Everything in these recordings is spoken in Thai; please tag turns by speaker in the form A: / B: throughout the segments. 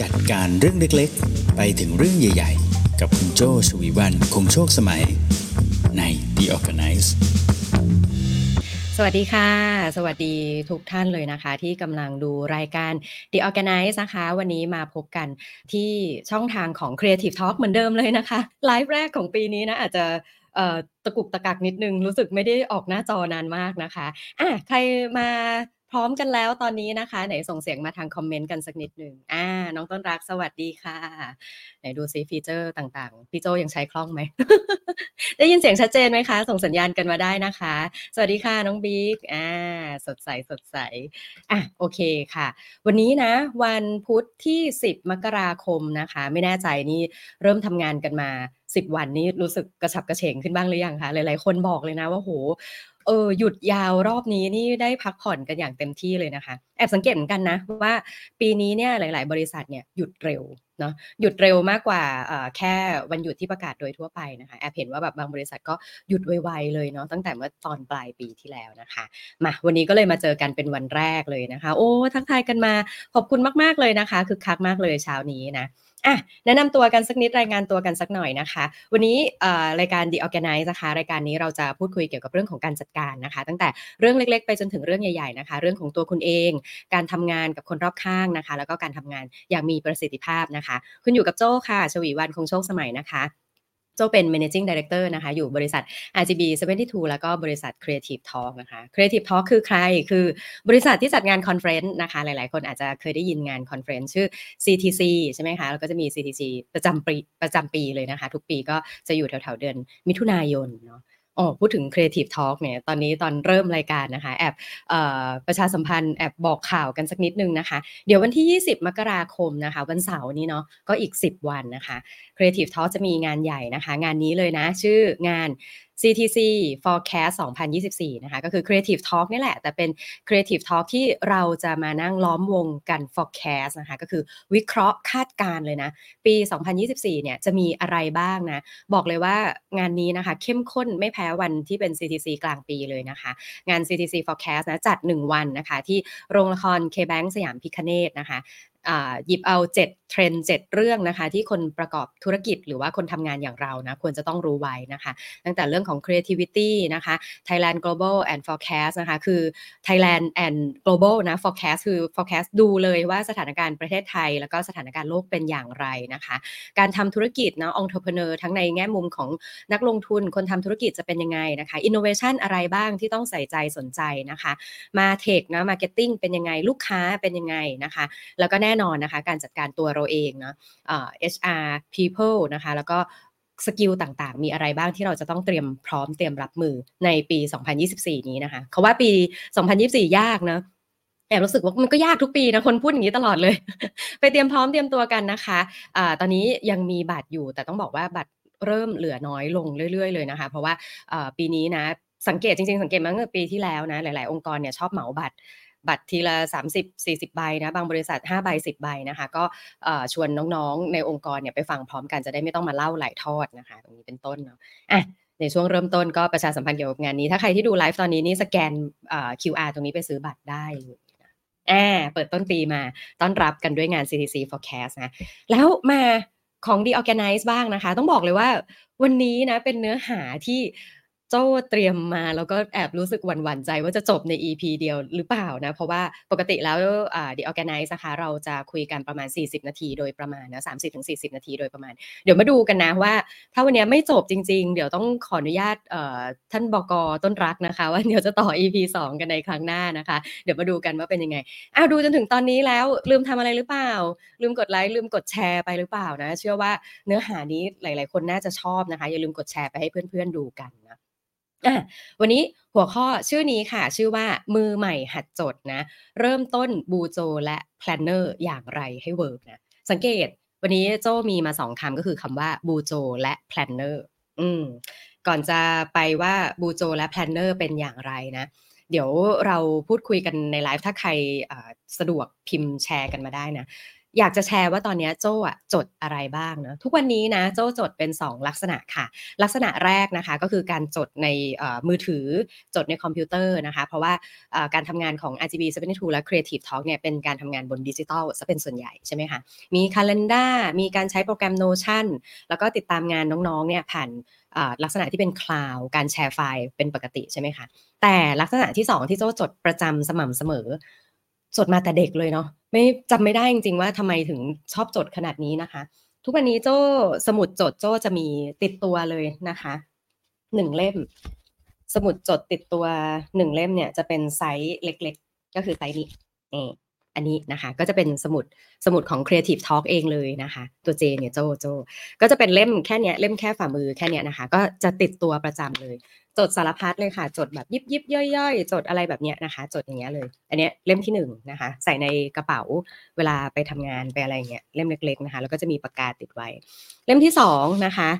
A: จัดการเรื่องเล็กๆ ไปถึงเรื่องใหญ่ๆ กับคุณโจชวีวันคงโชคสมัยใน The Organize
B: สวัสดีค่ะ สวัสดีทุกท่านเลยนะคะ ที่กำลังดูรายการ The Organize นะคะ วันนี้มาพบกันที่ช่องทางของ Creative Talk เหมือนเดิมเลยนะคะ ไลฟ์แรกของปีนี้นะอาจจะตะกุกตะกักนิดนึง รู้สึกไม่ได้ออกหน้าจอนานมากนะคะอะใครมา พร้อมกันแล้วตอนนี้นะคะ ไหนส่งเสียงมาทางคอมเมนต์กันสักนิดหนึ่งอ่า น้องต้นรักสวัสดีค่ะ ไหนดูซิ feature ต่างๆ พี่โจ้ยังใช้คล่องไหม ได้ยินเสียงชัดเจนไหมคะ ส่งสัญญาณกันมาได้นะคะ สวัสดีค่ะน้องบิ๊กอ่า สดใสสดใสอะโอเคค่ะ วันนี้นะ วันพุธที่ 10 มกราคมนะคะ ไม่แน่ใจนี่เริ่มทำงานกันมา10วันนี้รู้สึกกระฉับกระเฉงขึ้นบ้างหรือยังคะหลายๆ คนบอกเลยนะว่าโห เออหยุดยาวรอบนี้นี่ได้พักผ่อนกันอย่างเต็มที่เลยนะคะ แอบสังเกตเหมือนกันนะว่าปีนี้เนี่ยหลาย ๆ บริษัทเนี่ยหยุดเร็วเนาะหยุดเร็วมากกว่าแค่วันหยุดที่ประกาศโดยทั่วไปนะคะแอบเห็นว่าแบบบางบริษัทก็หยุดไวๆเลยเนาะตั้งแต่เมื่อตอนปลายปีที่แล้วนะคะมาวันนี้ก็เลยมาเจอกันเป็นวันแรกเลยนะคะ โอ้ทักทายกันมาขอบคุณมากๆเลยนะคะคือคักมากเลยเช้านี้นะ อะแนะนำตัวกันสักนิดรายงานตัวกันสักหน่อยนะคะ วันนี้รายการ The ORGANICE นะคะ รายการนี้เราจะพูดคุยเกี่ยวกับเรื่องของการจัดการนะคะ ตั้งแต่เรื่องเล็กๆ ไปจนถึงเรื่องใหญ่ๆนะคะ เรื่องของตัวคุณเอง การทำงานกับคนรอบข้างนะคะ แล้วก็การทำงานอย่างมีประสิทธิภาพนะคะ คุณอยู่กับโจ้ค่ะชวีวันคงโชคสมัยนะคะ โจ้เป็น managing director นะคะ อยู่บริษัท RGB 72 แล้วก็บริษัท Creative Talk นะคะ Creative Talk คือใคร คือบริษัทที่จัดงาน conference นะคะ หลาย ๆ คนอาจจะเคยได้ยินงาน conference ชื่อ CTC ใช่ไหมคะ แล้วก็จะมี CTC ประจำปีประจำปีเลยนะคะ ทุกปีก็จะอยู่แถว ๆ เดือนมิถุนายนเนาะ อ๋อพูดถึง Creative Talk เนี่ยตอนนี้ตอนเริ่มรายการนะคะแอบประชาสัมพันธ์แอบบอกข่าวกันสักนิดนึงนะคะ เดี๋ยววันที่ 20 มกราคมนะคะ วันเสาร์นี้เนาะก็อีก 10 วันนะคะ Creative Talk จะมีงานใหญ่นะคะ งานนี้เลยนะ ชื่องาน CTC Forecast 2024 นะคะ ก็คือ Creative Talk นี่แหละ แต่เป็น Creative Talk ที่เราจะมานั่งล้อมวงกัน Forecast นะคะ ก็คือวิเคราะห์คาดการเลยนะ ปี 2024 เนี่ย จะมีอะไรบ้างนะ บอกเลยว่างานนี้นะคะ เข้มข้นไม่แพ้วันที่เป็น CTC กลางปีเลยนะคะ งาน CTC Forecast นะ จัด 1 วันนะคะ ที่โรงละคร K-Bank สยามพิคเนตนะคะ หยิบเอา7เทรนด์7เรื่องนะคะ ที่คนประกอบธุรกิจหรือว่าคนทำงานอย่างเรานะควรจะต้องรู้ไว้นะคะ ตั้งแต่เรื่องของ creativity นะคะ Thailand Global and Forecast นะคะคือ Thailand and Global นะ Forecast คือ Forecast ดูเลยว่าสถานการณ์ประเทศไทย แล้วก็สถานการณ์โลกเป็นอย่างไรนะคะ การทำธุรกิจนะ entrepreneur ทั้งในแง่มุมของนักลงทุนคนทำธุรกิจจะเป็นยังไงนะคะ innovation อะไรบ้างที่ต้องใส่ใจสนใจนะคะ มาเทคนะ marketing เป็นยังไงลูกค้าเป็นยังไงนะคะ แล้วก็แน่นอนนะคะ การจัดการตัวเราเองเนาะ HR people นะคะ แล้วก็สกิลต่างๆ มีอะไรบ้างที่เราจะต้องเตรียมพร้อมเตรียมรับมือในปี 2024 นี้นะคะเขาว่าปี 2024 ยากนะแอบรู้สึกว่ามันก็ยากทุกปีนะคนพูดอย่างนี้ตลอดเลย ไปเตรียมพร้อมเตรียมตัวกันนะคะอะตอนนี้ยังมีบัตรอยู่ แต่ต้องบอกว่าบัตรเริ่มเหลือน้อยลงเรื่อย ๆ เลยนะคะ เพราะว่าปีนี้นะสังเกตจริงๆ สังเกตมาตั้งแต่ปีที่แล้วนะหลาย ๆ องค์กรเนี่ยชอบเหมาบัตร บัตรทีละ 30-40 ใบนะบางบริษัท5ใบ10 ใบนะคะก็ชวนน้องๆในองค์กรเนี่ยไปฟังพร้อมกันจะได้ไม่ต้องมาเล่าหลายทอดนะคะ ตรงนี้เป็นต้นเนาะอะในช่วงเริ่มต้นก็ประชาสัมพันธ์เกี่ยวกับงานนี้ ถ้าใครที่ดูไลฟ์ตอนนี้นี่สแกน QR ตรงนี้ไปซื้อบัตรได้แอบเปิดต้นปีมาต้อนรับกันด้วยงาน CTC Forecast นะ แล้วมาของ The Organize บ้างนะคะ ต้องบอกเลยว่าวันนี้นะเป็นเนื้อหาที่ โจ้เตรียมมาแล้วก็แอบรู้สึกหวั่นๆใจว่าจะจบใน EP เดียวหรือเปล่านะ เพราะว่าปกติแล้วอ่า The Organize นะคะเราจะคุยกันประมาณ 40 นาทีโดยประมาณนะ30-40นาทีโดยประมาณ เดี๋ยวมาดูกันนะว่า ถ้าวันนี้ไม่จบจริง ๆ เดี๋ยวต้องขออนุญาตเอ่อท่านบกต้นรักนะคะ ว่าเดี๋ยวจะต่อ EP 2 กันในครั้งหน้านะคะ เดี๋ยวมาดูกันว่าเป็นยังไงอ้าวดูจนถึงตอนนี้แล้วลืมทำอะไรหรือเปล่า ลืมกดไลค์ลืมกดแชร์ไปหรือเปล่านะ เชื่อว่าเนื้อหานี้หลาย ๆ คนน่าจะชอบนะคะ อย่าลืมกดแชร์ไปให้เพื่อนๆดูกันนะ วันนี้หัวข้อชื่อนี้ค่ะ ชื่อว่ามือใหม่หัดจดนะ เริ่มต้น BUJO และ planner อย่างไรให้ work นะสังเกตวันนี้โจ้มีมาสองคำก็คือคำว่า BUJO และ planner อืมก่อนจะไปว่า BUJO และ planner เป็นอย่างไรนะเดี๋ยวเราพูดคุยกันในไลฟ์ถ้าใครสะดวกพิมพ์แชร์กันมาได้นะ อยากจะแชร์ว่าตอนนี้โจ้จดอะไรบ้างเนาะทุกวันนี้นะโจ้จดเป็น 2 ลักษณะค่ะ ลักษณะแรกนะคะก็คือการจดในมือถือจดในคอมพิวเตอร์นะคะ เพราะว่าการทำงานของ RGB 72และ Creative Talk เนี่ยเป็นการทำงานบนดิจิทัลซะเป็นส่วนใหญ่ใช่ไหมคะ มี Calendar มีการใช้โปรแกรม Notion แล้วก็ติดตามงานน้องๆเนี่ยผ่านลักษณะที่เป็น cloud การแชร์ไฟล์เป็นปกติใช่ไหมคะ แต่ลักษณะที่ 2 ที่โจ้จดประจำสม่ำเสมอจดมาแต่เด็กเลยเนาะไม่จำไม่ได้จริงๆว่าทำไมถึงชอบจดขนาดนี้นะคะ ทุกวันนี้โจ้สมุดจดโจ้จะมีติดตัวเลยนะคะหนึ่งเล่ม สมุดจดติดตัวหนึ่งเล่มเนี่ยจะเป็นไซส์เล็ก ๆ ก็คือไซส์นี้นี่ อันนี้นะคะก็จะเป็นสมุดสมุดของ Creative Talk เองเลยนะคะ ตัวโจ้เนี่ยโจ้โจ้ก็จะเป็นเล่มแค่เนี้ยเล่มแค่ฝ่ามือแค่เนี้ยนะคะ ก็จะติดตัวประจำเลย จดสารพัดเลยค่ะ จดแบบยิบยิบย่อยๆ จดอะไรแบบเนี้ยนะคะ จดอย่างเงี้ยเลย อันเนี้ยเล่มที่หนึ่งนะคะ ใส่ในกระเป๋าเวลาไปทำงานไปอะไรเงี้ยเล่มเล็ก ๆนะคะ แล้วก็จะมีปากกาติดไว้ เล่มที่สองนะคะ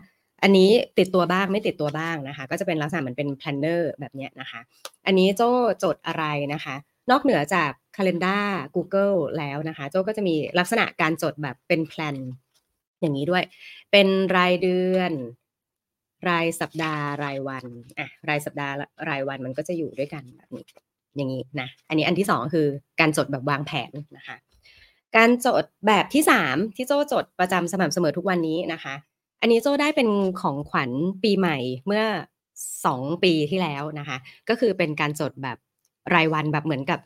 B: อันนี้ติดตัวบ้างไม่ติดตัวบ้างนะคะ ก็จะเป็นลักษณะเหมือนเป็น planner แบบเนี้ยนะคะ อันนี้โจ้จดอะไรนะคะ นอกเหนือจาก Calendar Google แล้วนะคะ โจ้ก็จะมีลักษณะการจดแบบเป็น plan อย่างนี้ด้วย เป็นรายเดือน รายสัปดาห์รายวันอะรายสัปดาห์รายวันมันก็จะอยู่ด้วยกันแบบนี้อย่างนี้นะ อันนี้อันที่สองคือการจดแบบวางแผนนะคะ การจดแบบที่สามที่โจจดประจำสม่ำเสมอทุกวันนี้นะคะ อันนี้โจได้เป็นของขวัญปีใหม่เมื่อสองปีที่แล้วนะคะ ก็คือเป็นการจดแบบ รายวันแบบเหมือนกับ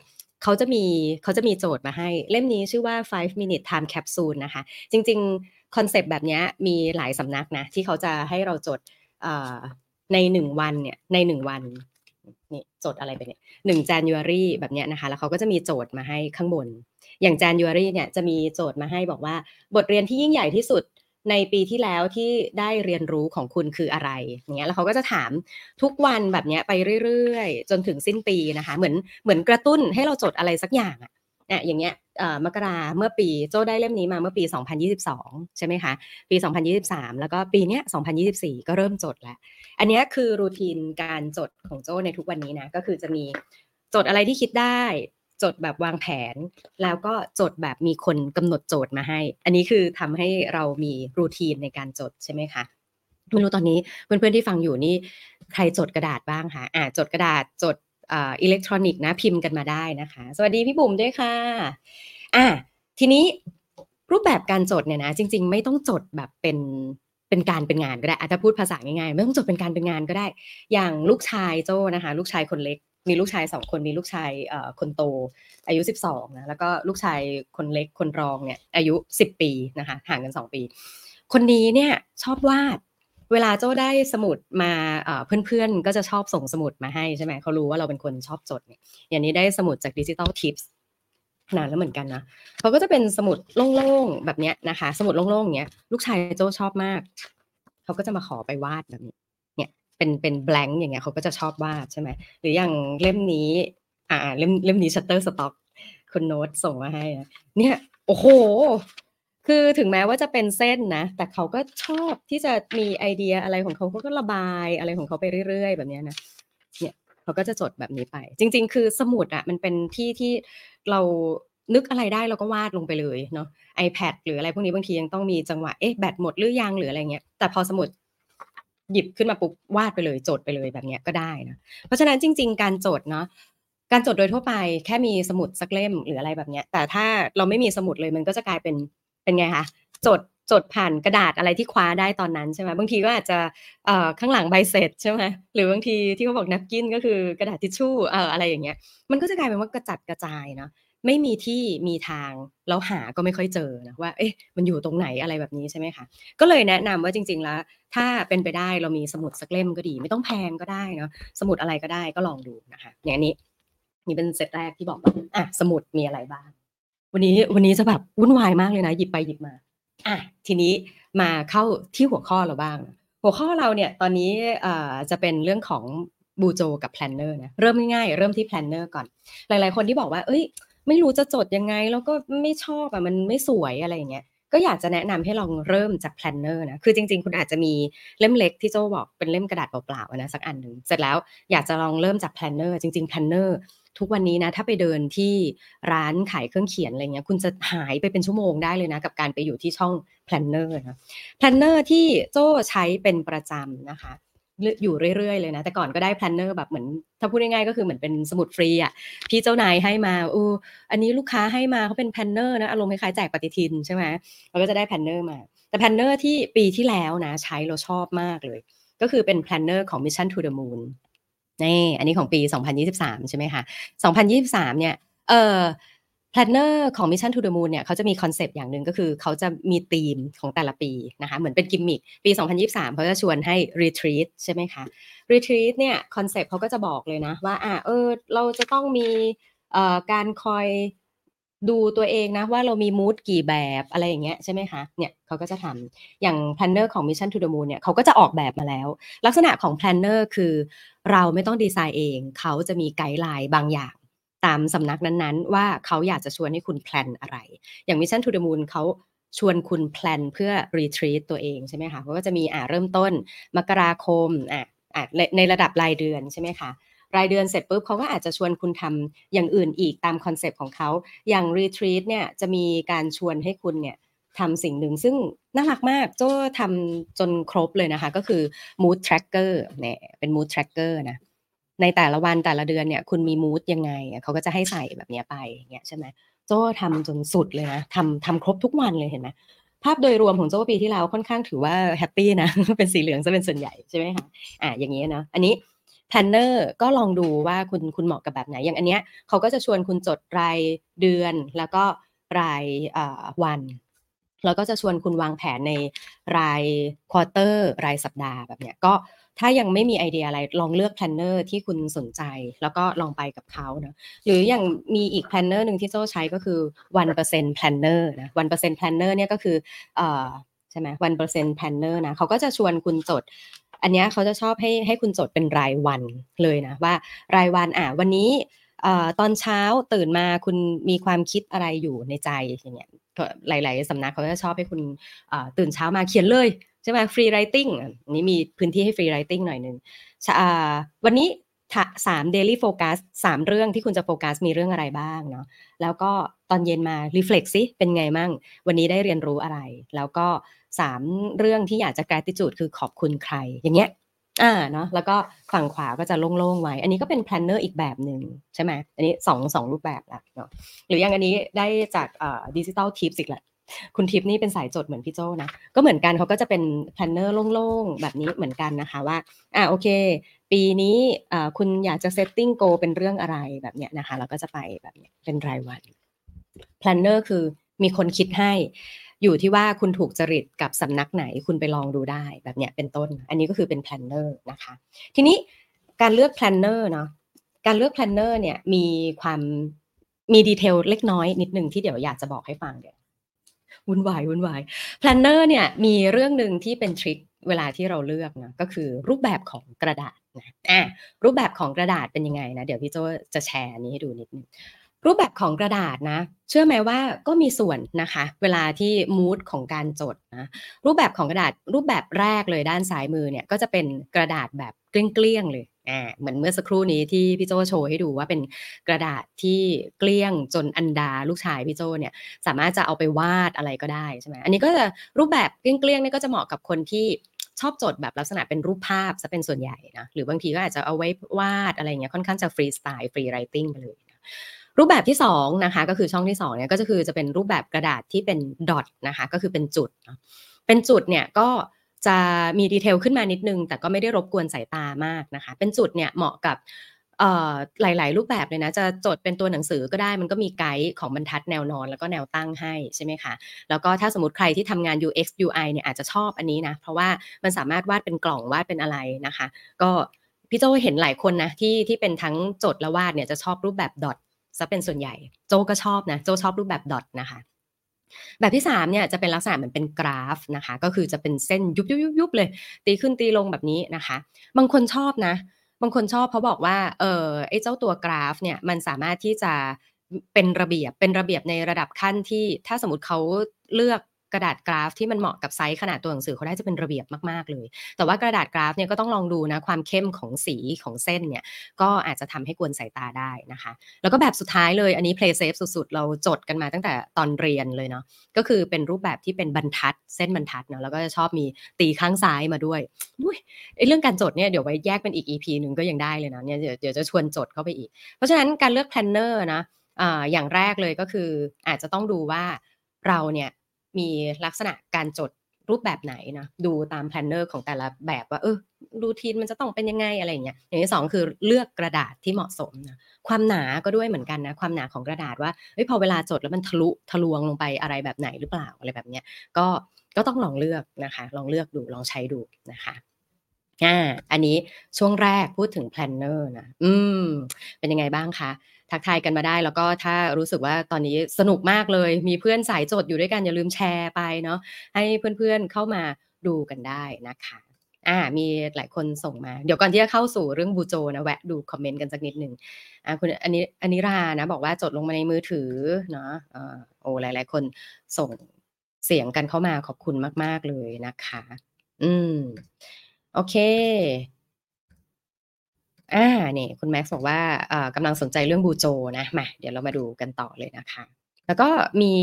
B: เขาจะมีเขาจะมีโจทย์มาให้ เล่มนี้ชื่อว่า five minute time capsule นะคะ จริง ๆ คอนเซปต์แบบนี้มีหลายสำนักนะ ที่เขาจะให้เราจดในหนึ่งวันเนี่ยในหนึ่งวันนี่จดอะไรไปเนี่ยหนึ่ง January แบบนี้นะคะ แล้วเขาก็จะมีโจทย์มาให้ข้างบน อย่าง January เนี่ยจะมีโจทย์มาให้บอกว่า บทเรียนที่ยิ่งใหญ่ที่สุด ในปีที่แล้วที่ได้เรียนรู้ของคุณคืออะไรอย่างเงี้ยแล้วเขาก็จะถามทุกวันแบบเนี้ยไปเรื่อยๆ จนถึงสิ้นปีนะคะ เหมือนเหมือนกระตุ้นให้เราจดอะไรสักอย่างอะเนี่ยอย่างเงี้ยมกราเมื่อปีโจได้เล่มนี้มาเมื่อปี 2022 ใช่ไหมคะ ปี 2023 แล้วก็ปีเนี้ย 2024 ก็เริ่มจดแล้ว อันนี้คือรูทีนการจดของโจในทุกวันนี้นะ ก็คือจะมีจดอะไรที่คิดได้ จดแบบวางแผน แล้วก็จดแบบมีคนกำหนดโจทย์มาให้ อันนี้คือทำให้เรามีรูทีนในการจดใช่ไหมคะไม่รู้ตอนนี้เพื่อนๆที่ฟังอยู่นี่ใครจดกระดาษบ้างคะอ่าจดกระดาษจดอิเล็กทรอนิกส์นะพิมพ์กันมาได้นะคะ สวัสดีพี่บุ๋มด้วยค่ะอ่าทีนี้รูปแบบการจดเนี่ยนะจริง ๆ ไม่ต้องจดแบบเป็นเป็นการเป็นงานก็ได้ถ้าพูดภาษาง่ายๆไม่ต้องจดเป็นการเป็นงานก็ได้ อย่างลูกชายโจ้นะคะ ลูกชายคนเล็ก มีลูกชายสองคนมีลูกชายคนโต อายุสิบสองนะแล้วก็ลูกชายคนเล็กคนรองเนี่ยอายุสิบปีนะคะห่างกันสองปี คนนี้เนี่ยชอบวาดเวลาโจ้ได้สมุดมาเพื่อนๆ ก็จะชอบส่งสมุดมาให้ใช่ไหมเขารู้ว่าเราเป็นคนชอบจดเนี่ยอย่างนี้ได้สมุดจาก Digital Tips นานแล้วเหมือนกันนะเขาก็จะเป็นสมุดโล่งๆแบบเนี้ยนะคะ สมุดโล่งๆอย่างเงี้ยลูกชายโจ้ชอบมาก เขาก็จะมาขอไปวาดแบบนี้ เป็นเป็น blank อย่างเงี้ยเขาก็จะชอบวาดใช่ไหมหรืออย่างเล่มนี้ อ่า เล่มเล่มนี้ Shutterstock คุณโน้ตส่งมาให้เนี่ยโอ้โห คือถึงแม้ว่าจะเป็นเส้นนะ แต่เขาก็ชอบที่จะมีไอเดียอะไรของเขาเขาก็ระบายอะไรของเขาไปเรื่อย ๆ แบบนี้นะเนี่ยเขาก็จะจดแบบนี้ไป จริง ๆ คือสมุดอะมันเป็นที่ที่เรานึกอะไรได้เราก็วาดลงไปเลยเนาะ iPad หรืออะไรพวกนี้บางทียังต้องมีจังหวะ เอ๊ะแบตหมดหรือยังหรืออะไรเงี้ย แต่พอสมุด หยิบขึ้นมาปุ๊บวาดไปเลยจดไปเลยแบบนี้ก็ได้นะเพราะฉะนั้นจริง ๆ การจดเนาะการจดโดยทั่วไปแค่มีสมุดสักเล่มหรืออะไรแบบนี้แต่ถ้าเราไม่มีสมุดเลยมันก็จะกลายเป็นเป็นไงคะจดจดผ่านกระดาษอะไรที่คว้าได้ตอนนั้นใช่ไหมบางทีก็อาจจะเอ่อข้างหลังใบเสร็จใช่ไหมหรือบางทีที่เขาบอกนับกินก็คือกระดาษทิชชู่เอ่ออะไรอย่างเงี้ยมันก็จะกลายเป็นว่ากระจัดกระจายเนาะ ไม่มีที่มีทางแล้วหาก็ไม่ค่อยเจอนะว่า เอ๊ะมันอยู่ตรงไหนอะไรแบบนี้ใช่ไหมคะก็เลยแนะนำว่าจริง ๆ แล้ว ถ้าเป็นไปได้เรามีสมุดสักเล่มก็ดี ไม่ต้องแพงก็ได้เนาะสมุดอะไรก็ได้ก็ลองดูนะคะอย่างนี้นี่เป็นเซตแรกที่บอกว่าอะสมุดมีอะไรบ้าง วันนี้วันนี้จะแบบวุ่นวายมากเลยนะหยิบไปหยิบมาอะทีนี้มาเข้าที่หัวข้อเราบ้าง หัวข้อเราเนี่ยตอนนี้จะเป็นเรื่องของ BUJO กับ planner นะเริ่มง่ายๆเริ่มที่ planner ก่อน หลาย ๆ คนที่บอกว่า เอ้ย ไม่รู้จะจดยังไง แล้วก็ไม่ชอบอะมันไม่สวยอะไรอย่างเงี้ยก็อยากจะแนะนำให้ลองเริ่มจาก planner นะ คือจริงๆ คุณอาจจะมีเล่มเล็กที่โจ้บอกเป็นเล่มกระดาษเปล่าๆนะสักอันหนึ่งเสร็จแล้วอยากจะลองเริ่มจาก planner จริงๆ planner ทุกวันนี้นะถ้าไปเดินที่ร้านขายเครื่องเขียนอะไรเงี้ยคุณจะหายไปเป็นชั่วโมงได้เลยนะ กับการไปอยู่ที่ช่อง planner นะ planner ที่โจใช้เป็นประจำนะคะ อยู่เรื่อยๆเลยนะ แต่ก่อนก็ได้ planner แบบเหมือน ถ้าพูดง่ายๆก็คือเหมือนเป็นสมุดฟรีอะพี่เจ้านายให้มาอู้อันนี้ลูกค้าให้มาเขาเป็น planner นะอารมณ์คล้ายๆแจกปฏิทินใช่ไหมเราก็จะได้ planner มา แต่ planner ที่ปีที่แล้วนะ ใช้เราชอบมากเลย ก็คือเป็น planner ของ Mission to the Moon นี่อันนี้ของปี 2023 ใช่ไหมคะ2023 เนี่ยเออ planner ของ Mission to the Moon เนี่ยเขาจะมีคอนเซปต์อย่างหนึ่งก็คือเขาจะมีธีมของแต่ละปีนะคะเหมือนเป็นกิมมิคปี 2023 เขาจะชวนให้ retreat ใช่ไหมคะ retreat เนี่ยคอนเซปต์เขาก็จะบอกเลยนะว่าอ่าเออเราจะต้องมีการคอยดูตัวเองนะว่าเรามี mood กี่แบบอะไรอย่างเงี้ยใช่ไหมคะเนี่ยเขาก็จะทำอย่าง planner ของ Mission to the Moon เนี่ยเขาก็จะออกแบบมาแล้ว ลักษณะของ planner คือเราไม่ต้องดีไซน์เอง เขาจะมี guideline บางอย่าง ตามสำนักนั้นๆ ว่าเขาอยากจะชวนให้คุณ plan อะไร อย่าง Mission to the Moon เขาชวนคุณ plan เพื่อ retreat ตัวเองใช่ไหมคะเขาก็จะมีอ่าเริ่มต้น มกราคมอ่าอ่าในระดับรายเดือนใช่ไหมคะรายเดือนเสร็จปุ๊บเขาก็อาจจะชวนคุณทำอย่างอื่นอีกตามคอนเซปต์ของเขาอย่าง retreat เนี่ยจะมีการชวนให้คุณเนี่ยทำสิ่งหนึ่งซึ่งน่ารักมากโจ้ทำจนครบเลยนะคะ ก็คือ mood tracker เนี่ยเป็น mood tracker นะ ในแต่ละวันแต่ละเดือนเนี่ย คุณมี mood ยังไงเขาก็จะให้ใส่แบบนี้ไปอย่างเงี้ยใช่ไหมโจ้ทำจนสุดเลยนะทำทำครบทุกวันเลยเห็นไหมภาพโดยรวมของโจ้ปีที่แล้วค่อนข้างถือว่า happy นะ เป็นสีเหลืองจะเป็นส่วนใหญ่ใช่ไหมคะอ่าอย่างนี้ยนะอันนี้ planner ก็ลองดูว่าคุณคุณเหมาะกับแบบไหน อย่างอันเนี้ยเขาก็จะชวนคุณจดรายเดือนแล้วก็รายวันแล้วก็จะชวนคุณวางแผนในราย quarter รายสัปดาห์แบบเนี้ยก็ ถ้ายังไม่มีไอเดียอะไรลองเลือก planner ที่คุณสนใจ แล้วก็ลองไปกับเขานะหรืออย่างมีอีก planner หนึ่งที่โจใช้ก็คือ one percent planner นะ one percent planner เนี่ยก็คือออใช่ไหม one percent planner นะเขาก็จะชวนคุณจดอันนี้เขาจะชอบให้ให้คุณจดเป็นรายวันเลยนะว่ารายวันอะวันนี้ตอนเช้าตื่นมาคุณมีความคิดอะไรอยู่ในใจอย่างเงี้ยหลาย ๆสำนักเขาจะชอบให้คุณตื่นเช้ามาเขียนเลย ใช่ไหม free writing นี้มีพื้นที่ให้ free writing หน่อยหนึ่งวันนี้สาม daily focus สามเรื่องที่คุณจะโฟกัสมีเรื่องอะไรบ้างเนาะแล้วก็ตอนเย็นมา reflect ซิเป็นไงมั่ง วันนี้ได้เรียนรู้อะไร แล้วก็สามเรื่องที่อยากจะ gratitude คือขอบคุณใครอย่างเงี้ยอ่าเนาะแล้วก็ฝั่งขวาก็จะโล่งๆไว้ อันนี้ก็เป็น planner อีกแบบหนึ่งใช่ไหมอันนี้สองสองรูปแบบละเนาะหรืออย่างอันนี้ได้จาก Digital Tips อีกแหละ คุณทิพย์นี่เป็นสายจดเหมือนพี่โจนะ ก็เหมือนกันเขาก็จะเป็น planner โล่งๆ แบบนี้เหมือนกันนะคะว่า อ่าโอเค ปีนี้คุณอยากจะ setting goal เป็นเรื่องอะไรแบบเนี้ยนะคะ เราก็จะไปแบบเนี้ยเป็นรายวัน planner คือมีคนคิดให้ อยู่ที่ว่าคุณถูกจริตกับสำนักไหนคุณไปลองดูได้แบบเนี้ยเป็นต้น อันนี้ก็คือเป็น planner นะคะ ทีนี้การเลือก planner เนาะการเลือก planner เนี่ยมีความมี detail เล็กน้อยนิดหนึ่งที่เดี๋ยวอยากจะบอกให้ฟังเดี๋ยว วุ่นวายวุ่นวาย planner เนี่ยมีเรื่องหนึ่งที่เป็น trick เวลาที่เราเลือกนะก็คือรูปแบบของกระดาษนะอะรูปแบบของกระดาษเป็นยังไงนะเดี๋ยวพี่โจจะแชร์นี้ให้ดูนิดนึงรูปแบบของกระดาษนะ เชื่อไหมว่าก็มีส่วนนะคะ เวลาที่มูดของการจดนะรูปแบบของกระดาษรูปแบบแรกเลยด้านซ้ายมือเนี่ยก็จะเป็นกระดาษแบบเกลี้ยงๆเลย อ่าเหมือนเมื่อสักครู่นี้ที่พี่โจโชว์ให้ดูว่าเป็นกระดาษที่เกลี้ยงจนอันดาลูกชายพี่โจเนี่ยสามารถจะเอาไปวาดอะไรก็ได้ใช่ไหมอันนี้ก็จะรูปแบบเกลี้ยงๆนี่ก็จะเหมาะกับคนที่ชอบจดแบบลักษณะเป็นรูปภาพจะเป็นส่วนใหญ่นะหรือบางทีก็อาจจะเอาไว้วาดอะไรเงี้ยค่อนข้างจะฟรีสไตล์ free writing ไปเลยนะรูปแบบที่2นะคะก็คือช่องที่2เนี่ยก็จะคือจะเป็นรูปแบบกระดาษที่เป็น dot นะคะก็คือเป็นจุดเป็นจุดเนี่ยก็ จะมี detail ขึ้นมานิดนึง แต่ก็ไม่ได้รบกวนสายตามากนะคะ เป็นจุดเนี่ยเหมาะกับหลาย ๆ รูปแบบเลยนะ จะจดเป็นตัวหนังสือก็ได้ มันก็มีไกด์ของบรรทัดแนวนอน แล้วก็แนวตั้งให้ใช่ไหมคะ แล้วก็ถ้าสมมติใครที่ทำงาน UX UI เนี่ยอาจจะชอบอันนี้นะ เพราะว่ามันสามารถวาดเป็นกล่องวาดเป็นอะไรนะคะ ก็พี่โจเห็นหลายคนนะที่ที่เป็นทั้งจดและวาดเนี่ยจะชอบรูปแบบดอทซะเป็นส่วนใหญ่ โจก็ชอบนะ โจชอบรูปแบบดอทนะคะ แบบที่3เนี่ยจะเป็นลักษณะเหมือนเป็นกราฟนะคะ ก็คือจะเป็นเส้นยุบยุบยุบยุบเลย ตีขึ้นตีลงแบบนี้นะคะ บางคนชอบนะ บางคนชอบเพราะบอกว่าเออไอ้เจ้าตัวกราฟเนี่ยมันสามารถที่จะเป็นระเบียบเป็นระเบียบในระดับขั้นที่ถ้าสมมติเขาเลือก กระดาษกราฟที่มันเหมาะกับไซส์ขนาดตัวหนังสือเขาได้จะเป็นระเบียบมากๆเลย แต่ว่ากระดาษกราฟเนี่ยก็ต้องลองดูนะความเข้มของสีของเส้นเนี่ยก็อาจจะทำให้กวนสายตาได้นะคะ แล้วก็แบบสุดท้ายเลยอันนี้ play safe สุดๆ เราจดกันมาตั้งแต่ตอนเรียนเลยเนาะก็คือเป็นรูปแบบที่เป็นบรรทัดเส้นบรรทัดเนาะแล้วก็จะชอบมีตีข้างซ้ายมาด้วยอุ้ยเรื่องการจดเนี่ยเดี๋ยวไว้แยกเป็นอีก EP หนึ่งก็ยังได้เลยนะเนี่ยเดี๋ยวจะชวนจดเข้าไปอีก เพราะฉะนั้นการเลือก planner นะอ่าอย่างแรกเลยก็คืออาจจะต้องดูว่าเราเนี่ย มีลักษณะการจดรูปแบบไหนนะดูตาม planner ของแต่ละแบบว่าเออ routine มันจะต้องเป็นยังไงอะไรอย่างเงี้ยอย่างที่สองคือเลือกกระดาษที่เหมาะสมนะความหนาก็ด้วยเหมือนกันนะความหนาของกระดาษว่าเฮ้ยพอเวลาจดแล้วมันทะลุทะลวงลงไปอะไรแบบไหนหรือเปล่าอะไรแบบเนี้ยก็ก็ต้องลองเลือกนะคะ ลองเลือกดูลองใช้ดูนะคะอ่าอันนี้ช่วงแรกพูดถึง planner นะอืมเป็นยังไงบ้างคะ ทักทายกันมาได้ แล้วก็ถ้ารู้สึกว่าตอนนี้สนุกมากเลย มีเพื่อนสายจดอยู่ด้วยกันอย่าลืมแชร์ไปเนาะให้เพื่อนๆเข้ามาดูกันได้นะคะอ่ามีหลายคนส่งมา เดี๋ยวก่อนที่จะเข้าสู่เรื่องบูโจนะแวะดูคอมเมนต์กันสักนิดหนึ่งอ่าคุณอันนี้อันนี้รานะ บอกว่าจดลงมาในมือถือเนาะอ่าโอ้หลาย ๆ คนส่งเสียงกันเข้ามาขอบคุณมาก ๆ เลยนะคะ อืม โอเค อ่าเนี่ยคุณแม็กซ์บอกว่าอ่ากำลังสนใจเรื่องบูโจนะมาเดี๋ยวเรามาดูกันต่อเลยนะคะ แล้วก็มี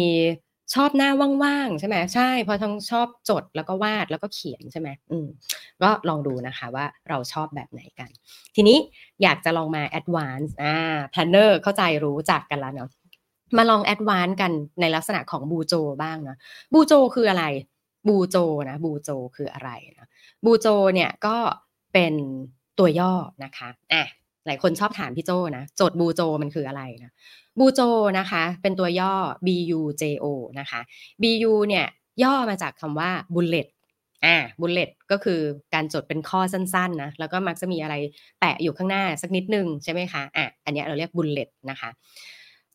B: ชอบหน้าว่างๆใช่ไหมใช่เพราะทั้งชอบจดแล้วก็วาดแล้วก็เขียนใช่ไหมอืมก็ลองดูนะคะว่าเราชอบแบบไหนกัน ทีนี้อยากจะลองมา advance อ่า planner เข้าใจรู้จักกันแล้วเนาะมาลอง advance กันในลักษณะของบูโจบ้างนะบูโจคืออะไรบูโจนะบูโจคืออะไรนะบูโจเนี่ยก็เป็น ตัวย่อนะคะอะหลายคนชอบถามพี่โจนะ โจทย์บูโจมันคืออะไรนะ บูโจนะคะ เป็นตัวย่อ B U J O นะคะ B U เนี่ยย่อมาจากคำว่า bullet อ่า bullet ก็คือการจดเป็นข้อสั้นๆนะ แล้วก็มักจะมีอะไรแปะอยู่ข้างหน้าสักนิดนึงใช่ไหมคะ อะ อันนี้เราเรียก bullet นะคะ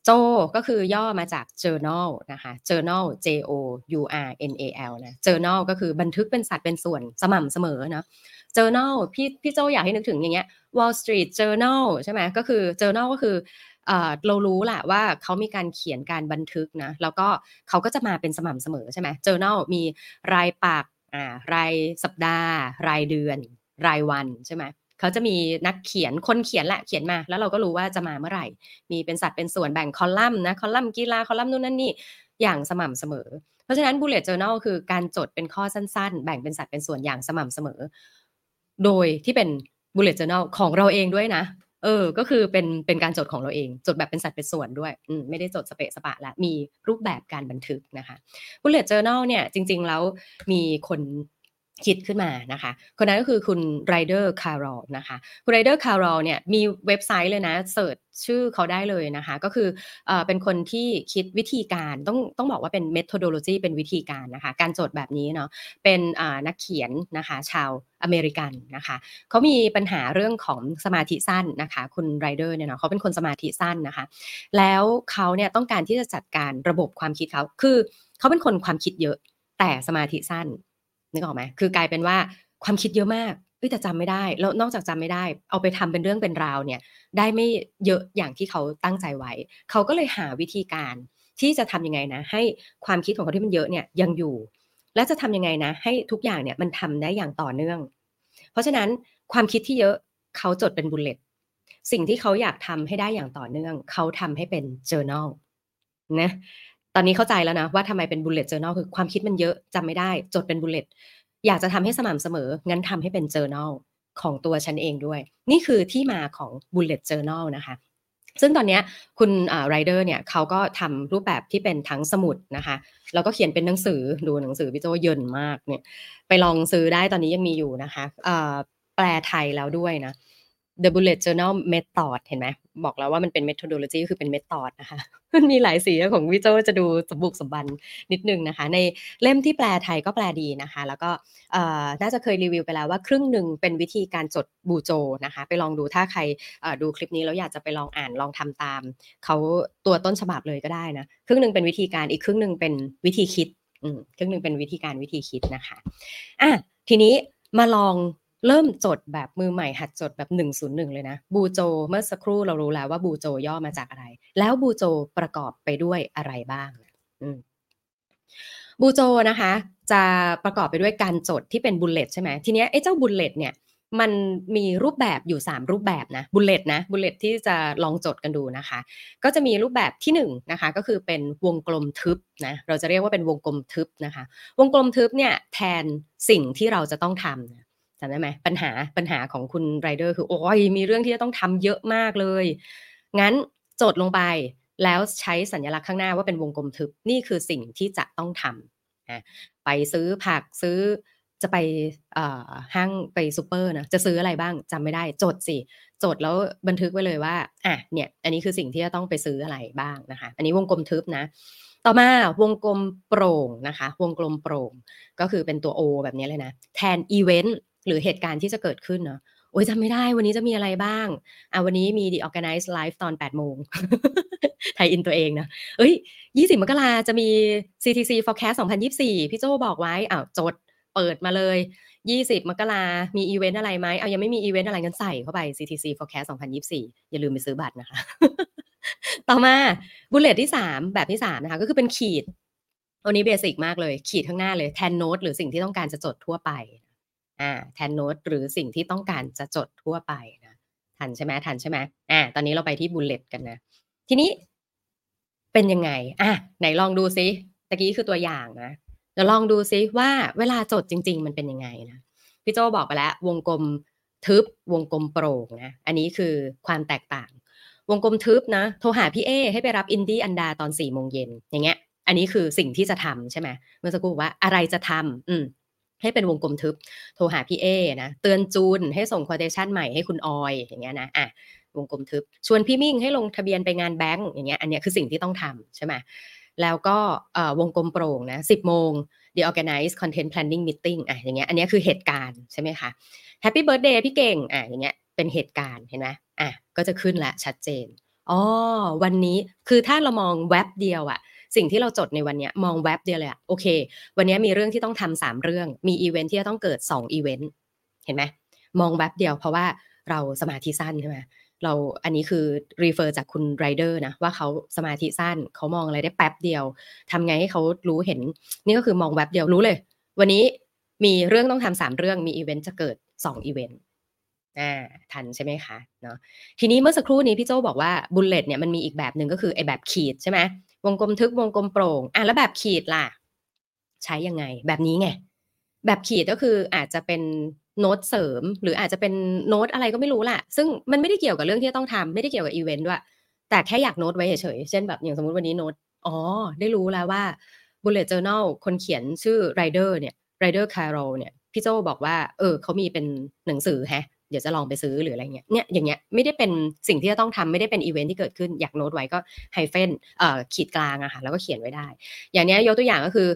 B: โจก็คือย่อมาจาก journal นะคะ journal J O U R N A L นะ journal ก็คือบันทึกเป็นสัดเป็นส่วนสม่ำเสมอเนาะ journal พี่พี่โจอยากให้นึกถึงอย่างเงี้ย Wall Street Journal ใช่ไหมก็คือ journal ก็คือเรารู้แหละว่าเขามีการเขียนการบันทึกนะ แล้วก็เขาก็จะมาเป็นสม่ำเสมอใช่ไหม journal มีรายปากรายสัปดาห์ รายเดือน รายวันใช่ไหม เขาจะมีนักเขียนคนเขียนแหละเขียนมา แล้วเราก็รู้ว่าจะมาเมื่อไหร่ มีเป็นสัดเป็นส่วนแบ่งคอลัมน์นะคอลัมน์กีฬาคอลัมน์นู่นนั่นนี่อย่างสม่ำเสมอ เพราะฉะนั้น bullet journal คือการจดเป็นข้อสั้นๆ แบ่งเป็นสัดเป็นส่วนอย่างสม่ำเสมอ โดยที่เป็น bullet journal ของเราเองด้วยนะ เออ ก็คือเป็นเป็นการจดของเราเอง จดแบบเป็นสัดเป็นส่วนด้วยอืมไม่ได้จดสเปะสปะละมีรูปแบบการบันทึกนะคะ bullet journal เนี่ยจริง ๆ แล้วมีคน คิดขึ้นมานะคะ คนนั้นก็คือคุณ Ryder Carroll นะคะ คุณ Ryder Carroll เนี่ยมีเว็บไซต์เลยนะเสิร์ชชื่อเขาได้เลยนะคะ ก็คือเออเป็นคนที่คิดวิธีการต้องต้องบอกว่าเป็น methodology เป็นวิธีการนะคะ การจดแบบนี้เนาะเป็นนักเขียนนะคะชาวอเมริกันนะคะเขามีปัญหาเรื่องของสมาธิสั้นนะคะ คุณ Ryder เนี่ยเนาะเขาเป็นคนสมาธิสั้นนะคะ แล้วเขาเนี่ยต้องการที่จะจัดการระบบความคิดเขาคือเขาเป็นคนความคิดเยอะแต่สมาธิสั้น นึกออกไหมคือกลายเป็นว่าความคิดเยอะมากเอ้ยแต่จำไม่ได้แล้วนอกจากจำไม่ได้ เอาไปทำเป็นเรื่องเป็นราวเนี่ย ได้ไม่เยอะอย่างที่เขาตั้งใจไว้ เขาก็เลยหาวิธีการที่จะทำยังไงนะ ให้ความคิดของเขาที่มันเยอะเนี่ยยังอยู่ และจะทำยังไงนะ ให้ทุกอย่างเนี่ยมันทำได้อย่างต่อเนื่อง เพราะฉะนั้นความคิดที่เยอะเขาจดเป็นบุลเลตสิ่งที่เขาอยากทำให้ได้อย่างต่อเนื่อง เขาทำให้เป็น journal นะ ตอนนี้เข้าใจแล้วนะว่าทำไมเป็น bullet journal คือความคิดมันเยอะจำไม่ได้ จดเป็น bullet อยากจะทำให้สม่ำเสมอ งั้นทำให้เป็น journal ของตัวฉันเองด้วย นี่คือที่มาของ bullet journal นะคะซึ่งตอนนี้คุณไรเดอร์เนี่ยเขาก็ทำรูปแบบที่เป็นทั้งสมุดนะคะแล้วก็เขียนเป็นหนังสือดูหนังสือพี่โจเยินมากเนี่ยไปลองซื้อได้ตอนนี้ยังมีอยู่นะคะแปลไทยแล้วด้วยนะ The Bullet Journal Method เห็นไหมบอกแล้วว่ามันเป็น methodology คือเป็น method นะคะมันมีหลายสีของวิโจจะดูสมบุกสมบันนิดนึงนะคะ ในเล่มที่แปลไทยก็แปลดีนะคะ แล้วก็น่าจะเคยรีวิวไปแล้วว่าครึ่งหนึ่งเป็นวิธีการจดบูโจนะคะ ไปลองดูถ้าใครดูคลิปนี้แล้วอยากจะไปลองอ่านลองทำตามเขาตัวต้นฉบับเลยก็ได้นะครึ่งหนึ่งเป็นวิธีการอีกครึ่งหนึ่งเป็นวิธีคิดครึ่งหนึ่งเป็นวิธีการวิธีคิดนะคะอะทีนี้มาลอง เริ่มจดแบบมือใหม่หัดจดแบบ 101 เลยนะ BuJo เมื่อสักครู่เรารู้แล้วว่า BuJo ย่อมาจากอะไร แล้ว BuJo ประกอบไปด้วยอะไรบ้าง BuJo นะคะ จะประกอบไปด้วยการจดที่เป็น bullet ใช่ไหมทีนี้ไอ้เจ้า bullet เนี่ยมันมีรูปแบบอยู่ 3 รูปแบบนะ bullet นะ bullet ที่จะลองจดกันดูนะคะ ก็จะมีรูปแบบที่1นะคะก็คือเป็นวงกลมทึบนะเราจะเรียกว่าเป็นวงกลมทึบนะคะ วงกลมทึบเนี่ยแทนสิ่งที่เราจะต้องทำำได้ไหมปัญหาปัญหาของคุณไรเดอร์คือโอ้ยมีเรื่องที่จะต้องทำเยอะมากเลย งั้นจดลงไปแล้วใช้สัญลักษณ์ข้างหน้าว่าเป็นวงกลมทึบนี่คือสิ่งที่จะต้องทำนะไปซื้อผักซื้อจะไปห้างไปซูเปอร์นะจะซื้ออะไรบ้างจำไม่ได้จดสิจดแล้วบันทึกไว้เลยว่าอะเนี่ยอันนี้คือสิ่งที่จะต้องไปซื้ออะไรบ้างนะคะ อันนี้วงกลมทึบนะ ต่อมาวงกลมโปร่งนะคะ วงกลมโปร่งก็คือเป็นตัว O แบบนี้เลยนะ แทนอีเวนต์ หรือเหตุการณ์ที่จะเกิดขึ้นเนาะโอ้ยจำไม่ได้วันนี้จะมีอะไรบ้างอะวันนี้มี The Organized Live ตอน 8 โมงไทยอินตัวเองนะเอ้ย 20 มกราจะมี CTC Forecast 2024 พี่โจบอกไว้อ้าวจดเปิดมาเลย 20 มกรามีอีเวนต์อะไรไหมเอายังไม่มีอีเวนต์อะไรงั้นใส่เข้าไป CTC Forecast 2024 อย่าลืมไปซื้อบัตรนะคะ ต่อมา bullet ที่ 3 แบบที่ 3 นะคะ ก็คือเป็นขีดอันนี้ basic มากเลย ขีดข้างหน้าเลยแทนโน้ตหรือสิ่งที่ต้องการจะจดทั่วไป อ่าแทนโน้ตหรือสิ่งที่ต้องการจะจดทั่วไปนะทันใช่ไหมทันใช่ไหมอ่าตอนนี้เราไปที่ bullet กันนะ ทีนี้เป็นยังไงอะไหนลองดูซิตะกี้คือตัวอย่างนะเดี๋ยวลองดูซิว่าเวลาจดจริง ๆ มันเป็นยังไงนะพี่โจบอกไปแล้ว วงกลมทึบวงกลมโปร่งนะอันนี้คือความแตกต่าง วงกลมทึบนะ โทรหาพี่เอให้ไปรับอินดี้อันดาตอนสี่โมงเย็นอย่างเงี้ย อันนี้คือสิ่งที่จะทำใช่ไหมเมื่อสักครู่ว่าอะไรจะทำอืม ให้เป็นวงกลมทึบ โทรหาพี่เอนะ เตือนจูนให้ส่ง quotation ใหม่ให้คุณออยอย่างเงี้ยนะอะวงกลมทึบ ชวนพี่มิ่งให้ลงทะเบียนไปงานแบงก์อย่างเงี้ยอันเนี้ยคือสิ่งที่ต้องทำใช่ไหมแล้วก็วงกลมโปร่งนะสิบโมง the organize content planning meeting อะอย่างเงี้ยอันนี้คือเหตุการณ์ใช่ไหมคะ happy birthday พี่เก่งอะอย่างเงี้ยเป็นเหตุการณ์เห็นไหมอะก็จะขึ้นละชัดเจนอ๋อวันนี้คือถ้าเรามองแว็บเดียวอะ สิ่งที่เราจดในวันนี้มองแว็บเดียวเลยอะโอเค วันนี้มีเรื่องที่ต้องทำสามเรื่อง มีอีเวนท์ที่จะต้องเกิดสองอีเวนต์เห็นไหมมองแว็บเดียวเพราะว่าเราสมาธิสั้นใช่ไหมเราอันนี้คือ refer จากคุณไรเดอร์นะว่าเขาสมาธิสั้นเขามองอะไรได้แป๊บเดียวทำไงให้เขารู้เห็น นี่ก็คือมองแว็บเดียวรู้เลย วันนี้มีเรื่องต้องทำสามเรื่องมีอีเวนต์จะเกิดสองอีเวนต์อ่าทันใช่ไหมคะเนาะทีนี้เมื่อสักครู่นี้พี่โจบอกว่า bullet เนี่ยมันมีอีกแบบหนึ่งก็คือไอแบบขีดใช่ไหม วงกลมทึบวงกลมโปร่งอะแล้วแบบขีดล่ะ ใช้ยังไง แบบนี้ไงแบบขีดก็คืออาจจะเป็นโน้ตเสริม หรืออาจจะเป็นโน้ตอะไรก็ไม่รู้แหละซึ่งมันไม่ได้เกี่ยวกับเรื่องที่ต้องทำไม่ได้เกี่ยวกับอีเวนต์ด้วยแต่แค่อยากโน้ตไว้เฉยๆเช่นแบบอย่างสมมติวันนี้โน้ตอ๋อ ได้รู้แล้วว่า bullet journal คนเขียนชื่อ Ryder เนี่ย Ryder Carroll เนี่ยพี่โจบอกว่า เออเขามีเป็นหนังสือแฮะ เดี๋ยวจะลองไปซื้อหรืออะไรเงี้ยเนี่ยอย่างเงี้ยไม่ได้เป็นสิ่งที่จะต้องทำไม่ได้เป็นอีเวนท์ที่เกิดขึ้นอยากโน้ตไว้ก็ hyphen เอ่อขีดกลางอะค่ะแล้วก็เขียนไว้ได้ อย่างเนี้ยยกตัวอย่างก็คือ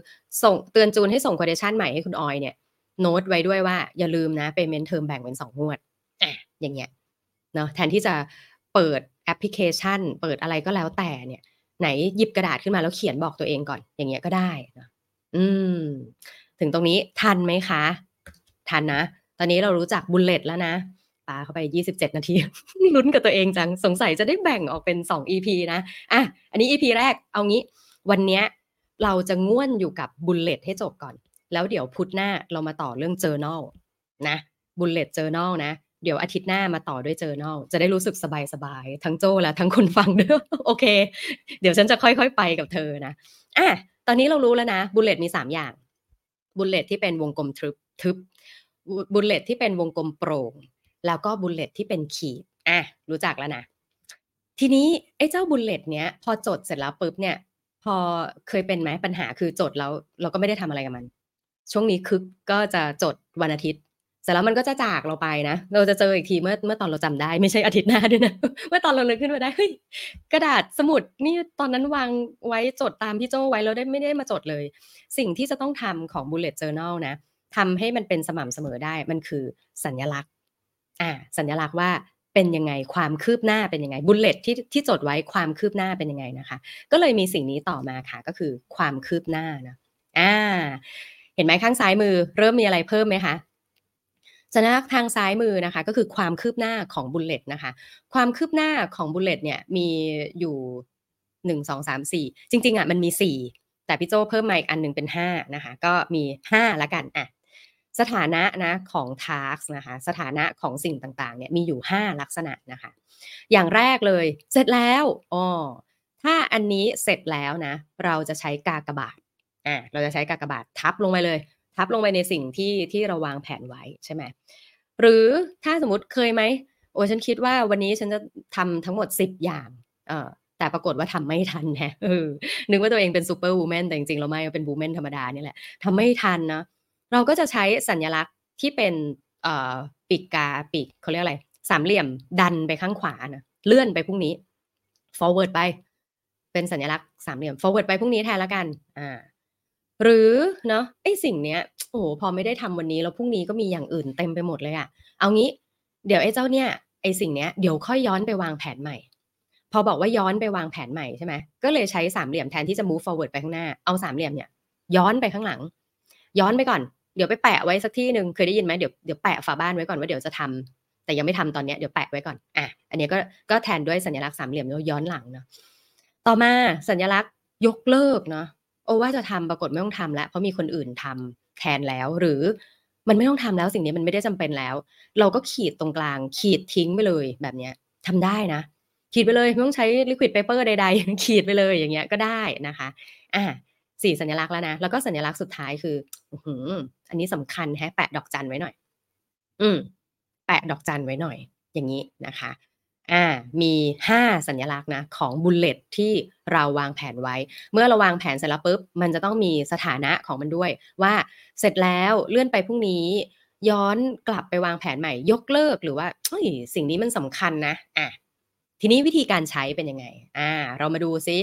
B: ส่งเตือนจูนให้ส่ง quotation ใหม่ให้คุณออยเนี่ยโน้ตไว้ด้วยว่าอย่าลืมนะ payment term แบ่งเป็นสองงวดอะอย่างเงี้ยเนาะแทนที่จะเปิดแอปพลิเคชัน เปิดอะไรก็แล้วแต่เนี่ย ไหนหยิบกระดาษขึ้นมาแล้วเขียนบอกตัวเองก่อน อย่างเงี้ยก็ได้นะอืม ถึงตรงนี้ทันไหมคะ ทันนะ ตอนนี้เรารู้จัก bullet แล้วนะปาเข้าไป 27 นาที ลุ้นกับตัวเองจัง สงสัยจะได้แบ่งออกเป็น 2 EP นะ อะ อันนี้ EP แรก เอางี้ วันนี้เราจะง่วนอยู่กับบุลเลตให้จบก่อน แล้วเดี๋ยวพุธหน้าเรามาต่อเรื่อง journal นะ bullet journal นะ เดี๋ยวอาทิตย์หน้ามาต่อด้วย journal จะได้รู้สึกสบายๆ ทั้งโจและทั้งคนฟังด้วยโอเค เดี๋ยวฉันจะค่อยๆ ไปกับเธอนะ อะ ตอนนี้เรารู้แล้วนะ bullet มีสามอย่าง bullet ที่เป็นวงกลมทึบทึบ bullet ที่เป็นวงกลมโปร่ง แล้วก็ bullet ที่เป็นขีดอะรู้จักแล้วนะ ทีนี้ไอ้เจ้า bullet เนี้ย พอจดเสร็จแล้วปุ๊บเนี่ย พอเคยเป็นไหมปัญหาคือจดแล้ว เราก็ไม่ได้ทำอะไรกับมัน ช่วงนี้คึกก็จะจดวันอาทิตย์เสร็จแล้วมันก็จะจากเราไปนะ เราจะเจออีกทีเมื่อเมื่อตอนเราจำได้ไม่ใช่อาทิตย์หน้าด้วยนะ เมื่อตอนเราเลยขึ้นมาได้เฮ้ยกระดาษสมุดนี่ตอนนั้นวางไว้จดตามพี่โจไว้เราได้ไม่ได้มาจดเลย สิ่งที่จะต้องทำของ bullet journal นะ ทำให้มันเป็นสม่ำเสมอได้มันคือสัญลักษณ์อ่าสัญลักษณ์ว่าเป็นยังไงความคืบหน้าเป็นยังไง bullet ที่ที่จดไว้ความคืบหน้าเป็นยังไงนะคะ ก็เลยมีสิ่งนี้ต่อมาค่ะก็คือความคืบหน้านะอ่าเห็นไหมข้างซ้ายมือ เริ่มมีอะไรเพิ่มไหมคะสัญลักษณ์ทางซ้ายมือนะคะก็คือความคืบหน้าของ bullet นะคะ ความคืบหน้าของ bullet เนี่ยมีอยู่หนึ่งสองสามสี่จริงๆอะมันมีสี่แต่พี่โจเพิ่มมาอีกอันหนึ่งเป็นห้านะคะ ก็มีห้าละกันอะ สถานะนะของ task นะคะสถานะของสิ่งต่างๆเนี่ยมีอยู่ 5 ลักษณะนะคะ อย่างแรกเลยเสร็จแล้วอ๋อถ้าอันนี้เสร็จแล้วนะ เราจะใช้กากบาทอ่าเราจะใช้กากบาททับลงไปเลย ทับลงไปในสิ่งที่ที่เราวางแผนไว้ใช่ไหมหรือถ้าสมมติเคยไหมโอ้ฉันคิดว่าวันนี้ฉันจะทำทั้งหมด 10 อย่างเอ่อแต่ปรากฏว่าทำไม่ทันฮะเออนึกว่าตัวเองเป็น superwoman แต่จริงๆเราไม่เป็น woman ธรรมดานี่แหละทำไม่ทันนะ เราก็จะใช้สัญลักษณ์ที่เป็นปีกกาปีกเขาเรียกอะไร สามเหลี่ยมดันไปข้างขวานะเลื่อนไปพรุ่งนี้ forward ไป เป็นสัญลักษณ์สามเหลี่ยม forward ไปพรุ่งนี้แทนละกันอ่าหรือเนาะไอ้สิ่งเนี้ยโอ้โหพอไม่ได้ทำวันนี้แล้วพรุ่งนี้ก็มีอย่างอื่นเต็มไปหมดเลยอะเอางี้ เดี๋ยวไอ้เจ้าเนี่ยไอ้สิ่งเนี้ยเดี๋ยวค่อยย้อนไปวางแผนใหม่ พอบอกว่าย้อนไปวางแผนใหม่ใช่ไหมก็เลยใช้สามเหลี่ยมแทนที่จะ move forward ไปข้างหน้าเอาสามเหลี่ยมเนี่ยย้อนไปข้างหลัง ย้อนไปก่อน เดี๋ยวไปแปะไว้สักที่หนึ่งเคยได้ยินไหมเดี๋ยวเดี๋ยวแปะฝาบ้านไว้ก่อนว่าเดี๋ยวจะทำแต่ยังไม่ทำตอนนี้เดี๋ยวแปะไว้ก่อน อะ อันนี้ก็ก็แทนด้วยสัญลักษณ์สามเหลี่ยมแล้วย้อนหลังเนาะ ต่อมาสัญลักษณ์ยกเลิกเนาะ โอ้ว่าจะทำปรากฏไม่ต้องทำแล้ว เพราะมีคนอื่นทำแทนแล้ว หรือมันไม่ต้องทำแล้วสิ่งนี้มันไม่ได้จำเป็นแล้ว เราก็ขีดตรงกลาง ขีดทิ้งไปเลยแบบเนี้ยทำได้นะ ขีดไปเลยไม่ต้องใช้ liquid paper ใด ๆ ขีดไปเลยอย่างเงี้ยก็ได้นะคะ อ่า สี่สัญลักษณ์แล้วนะ แล้วก็สัญลักษณ์สุดท้ายคืออือันนี้สำคัญแฮะแปะดอกจันไว้หน่อย อืม แปะดอกจันไว้หน่อย อย่างนี้นะคะ อ่า มีห้าสัญลักษณ์นะของ bullet ที่เราวางแผนไว้ เมื่อเราวางแผนเสร็จแล้วปุ๊บ มันจะต้องมีสถานะของมันด้วย ว่าเสร็จแล้วเลื่อนไปพรุ่งนี้ ย้อนกลับไปวางแผนใหม่ ยกเลิกหรือว่าเฮ้ยสิ่งนี้มันสำคัญนะ อะทีนี้วิธีการใช้เป็นยังไง อ่า เรามาดูซิ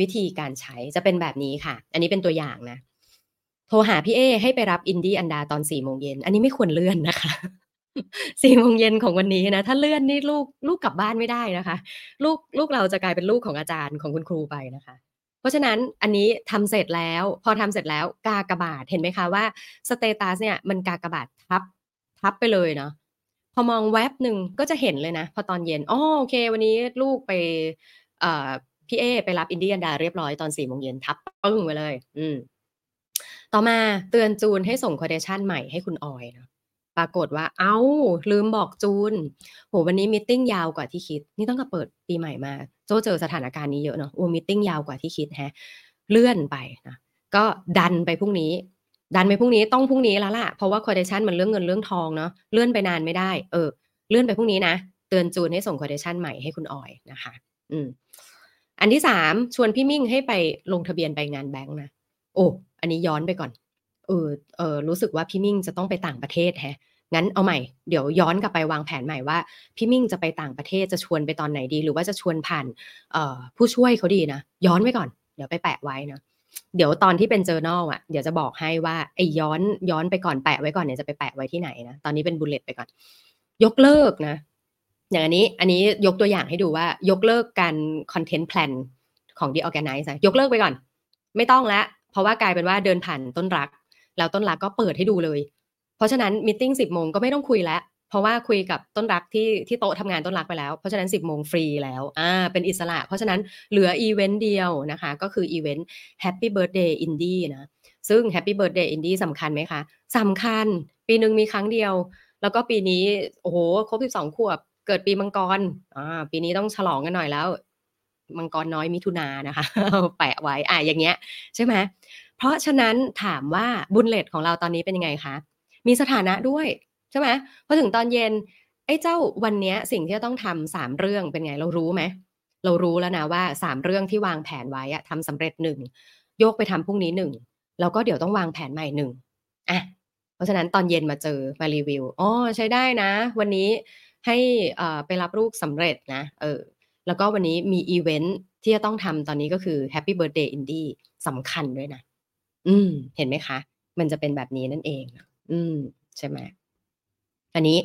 B: วิธีการใช้จะเป็นแบบนี้ค่ะ อันนี้เป็นตัวอย่างนะ โทรหาพี่เอให้ไปรับอินดี้อันดาตอนสี่โมงเย็น อันนี้ไม่ควรเลื่อนนะคะสี่โมงเย็นของวันนี้นะ ถ้าเลื่อนนี่ลูกลูกกลับบ้านไม่ได้นะคะ ลูกลูกเราจะกลายเป็นลูกของอาจารย์ของคุณครูไปนะคะ เพราะฉะนั้นอันนี้ทำเสร็จแล้ว พอทำเสร็จแล้วกากระบาทเห็นไหมคะว่า status เนี่ยมันกากระบาททับทับไปเลยเนาะพอมองแว็บหนึ่งก็จะเห็นเลยนะ พอตอนเย็นอ๋อโอเค วันนี้ลูกไปเอ่อ พี่เอไปรับอินดี้อันดาเรียบร้อยตอนสี่โมงเย็นทับปึ้งไปเลย อืม ต่อมาเตือนจูนให้ส่ง quotation ใหม่ให้คุณออยนะปรากฏว่า อ้าว ลืมบอกจูน โห วันนี้มิ팅ยาวกว่าที่คิด นี่ต้องกับเปิดปีใหม่มา โจเจอสถานการณ์นี้เยอะเนาะ โอ้มิ팅ยาวกว่าที่คิดแฮะ เลื่อนไปนะ ก็ดันไปพรุ่งนี้ ดันไปพรุ่งนี้ ต้องพรุ่งนี้แล้วล่ะ เพราะว่าคอเดชันมันเรื่องเงินเรื่องทองเนาะ เลื่อนไปนานไม่ได้ เออ เลื่อนไปพรุ่งนี้นะ เตือนจูนให้ส่งคอเดชันใหม่ให้คุณออยนะคะ อืม อันที่สามชวนพี่มิ่งให้ไปลงทะเบียนไปงานแบงค์นะโอ้อันนี้ย้อนไปก่อนเออเออรู้สึกว่าพี่มิ่งจะต้องไปต่างประเทศแฮะงั้นเอาใหม่เดี๋ยวย้อนกลับไปวางแผนใหม่ว่าพี่มิ่งจะไปต่างประเทศจะชวนไปตอนไหนดี หรือว่าจะชวนผ่านเออผู้ช่วยเขาดีนะย้อนไว้ก่อน เดี๋ยวไปแปะไว้นะเดี๋ยวตอนที่เป็น journal อะเดี๋ยวจะบอกให้ว่าไอ้ย้อนย้อนไปก่อนแปะไว้ก่อนเนี่ยจะไปแปะไว้ที่ไหนนะตอนนี้เป็น bullet ไปก่อน ยกเลิกนะ อย่างอันนี้อันนี้ยกตัวอย่างให้ดูว่ายกเลิกการ content planของ The Organize ยกเลิกไปก่อน ไม่ต้องแล้วเพราะว่ากลายเป็นว่าเดินผ่านต้นรัก แล้วต้นรักก็เปิดให้ดูเลย เพราะฉะนั้น meeting สิบโมงก็ไม่ต้องคุยแล้วเพราะว่าคุยกับต้นรักที่ที่โต๊ะทำงานต้นรักไปแล้ว เพราะฉะนั้นสิบโมงฟรีแล้วอ่าเป็นอิสระ เพราะฉะนั้นเหลืออีเวนต์เดียวนะคะ ก็คืออีเวนต์ Happy Birthday Indie นะซึ่ง Happy Birthday Indie สำคัญไหมคะสำคัญ ปีหนึ่งมีครั้งเดียว แล้วก็ปีนี้ โอ้โห ครบ 12 ขวบ เกิดปีมังกรอ่าปีนี้ต้องฉลองกันหน่อยแล้ว มังกรน้อยมิถุนานะคะ แปะไว้อะอย่างเงี้ยใช่ไหมเพราะฉะนั้นถามว่าบุญเลตของเราตอนนี้เป็นยังไงคะ มีสถานะด้วยใช่ไหมพอถึงตอนเย็นไอ้เจ้าวันนี้สิ่งที่จะต้องทำสามเรื่องเป็นไงเรารู้ไหมเรารู้แล้วนะว่าสามเรื่องที่วางแผนไว้อะทำสำเร็จหนึ่งโยกไปทำพรุ่งนี้หนึ่งแล้วก็เดี๋ยวต้องวางแผนใหม่หนึ่งอะเพราะฉะนั้นตอนเย็นมาเจอมารีวิวอ๋อใช้ได้นะ วันนี้ ให้ไปรับลูกสำเร็จนะเออแล้วก็วันนี้มีอีเวนท์ที่จะต้องทำตอนนี้ก็คือ Happy Birthday Indie สำคัญด้วยนะ อืม เห็นไหมคะ มันจะเป็นแบบนี้นั่นเอง อืม ใช่ไหมอันนี้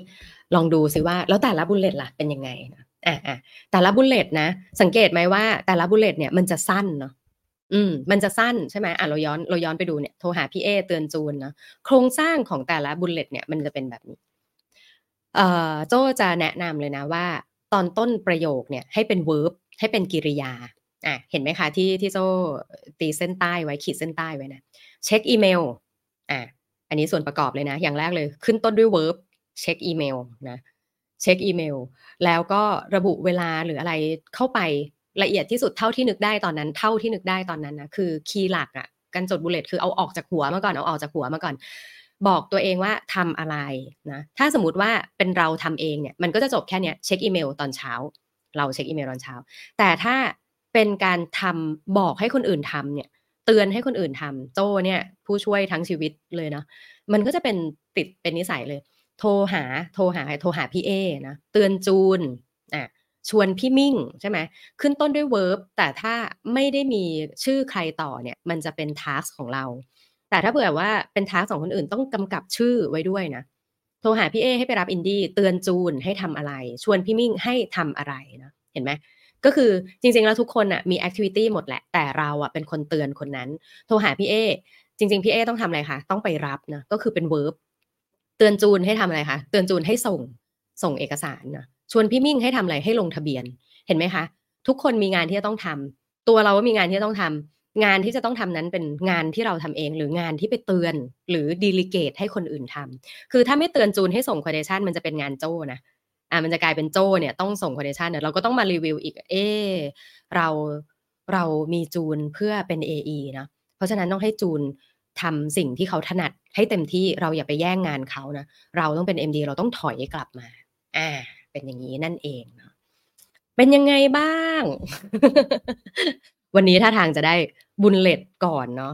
B: ลองดูซิว่า แล้วแต่ละ bullet ล่ะเป็นยังไงนะอะอะแต่ละ bullet นะ สังเกตไหมว่า แต่ละ bullet เนี่ยมันจะสั้นเนาะอืม มันจะสั้นใช่ไหมอะเราย้อนเราย้อนไปดูเนี่ยโทรหาพี่เอเตือนจูนนะโครงสร้างของแต่ละ bullet เนี่ยมันจะเป็นแบบนี้ โจจะแนะนำเลยนะว่า ตอนต้นประโยคเนี่ยให้เป็น verb ให้เป็นกริยาอะเห็นไหมคะที่ที่โจตีเส้นใต้ไว้ขีดเส้นใต้ไว้นะเช็คอีเมลอะอันนี้ส่วนประกอบเลยนะ อย่างแรกเลยขึ้นต้นด้วย verb เช็คอีเมลนะเช็คอีเมล แล้วก็ระบุเวลาหรืออะไรเข้าไปละเอียดที่สุดเท่าที่นึกได้ตอนนั้น เท่าที่นึกได้ตอนนั้นนะคือคีย์หลักอะ่ะการจด bullet คือเอาออกจากหัวมาก่อนเอาออกจากหัวมาก่อน บอกตัวเองว่าทำอะไรนะถ้าสมมติว่าเป็นเราทำเองเนี่ยมันก็จะจบแค่เนี้ยเช็คอีเมลตอนเช้า เราเช็คอีเมลตอนเช้า แต่ถ้าเป็นการทำบอกให้คนอื่นทำเนี่ยเตือนให้คนอื่นทำโจเนี่ยผู้ช่วยทั้งชีวิตเลยเนาะมันก็จะเป็นติดเป็นนิสัยเลย โทรหาโทรหาโทรหาพี่เอนะเตือนจูนอะชวนพี่มิ่งใช่ไหมขึ้นต้นด้วย verb แต่ถ้าไม่ได้มีชื่อใครต่อเนี่ยมันจะเป็น task ของเรา แต่ถ้าเผื่อว่าเป็น task ของคนอื่นต้องกำกับชื่อไว้ด้วยนะโทรหาพี่เอให้ไปรับอินดี้เตือนจูนให้ทำอะไร ชวนพี่มิ่งให้ทำอะไรนะเห็นไหมก็คือจริงๆแล้วทุกคนอะมี activity หมดแหละ แต่เราอะเป็นคนเตือนคนนั้น โทรหาพี่เอจริง ๆ พี่เอต้องทำอะไรคะต้องไปรับนะก็คือเป็น verb เตือนจูนให้ทำอะไรคะเตือนจูนให้ส่งส่งเอกสารนะชวนพี่มิ่งให้ทำอะไรให้ลงทะเบียน เห็นไหมคะ ทุกคนมีงานที่จะต้องทำตัวเราก็มีงานที่จะต้องทำ งานที่จะต้องทำนั้นเป็นงานที่เราทำเอง หรืองานที่ไปเตือนหรือ delegate ให้คนอื่นทำคือถ้าไม่เตือนจูนให้ส่ง quotation มันจะเป็นงานโจ้นะอ่ามันจะกลายเป็นโจ้เนี่ยต้องส่ง quotation เนี่ยเราก็ต้องมารีวิวอีกเออเราเรามีจูนเพื่อเป็น AE เนาะเพราะฉะนั้นต้องให้จูนทำสิ่งที่เขาถนัดให้เต็มที่เราอย่าไปแย่งงานเขานะเราต้องเป็น MD เราต้องถอยกลับมา อ่า เป็นอย่างนี้นั่นเองเนาะเป็นยังไงบ้าง วันนี้ถ้าทางจะได้บุญเลตก่อนเนาะ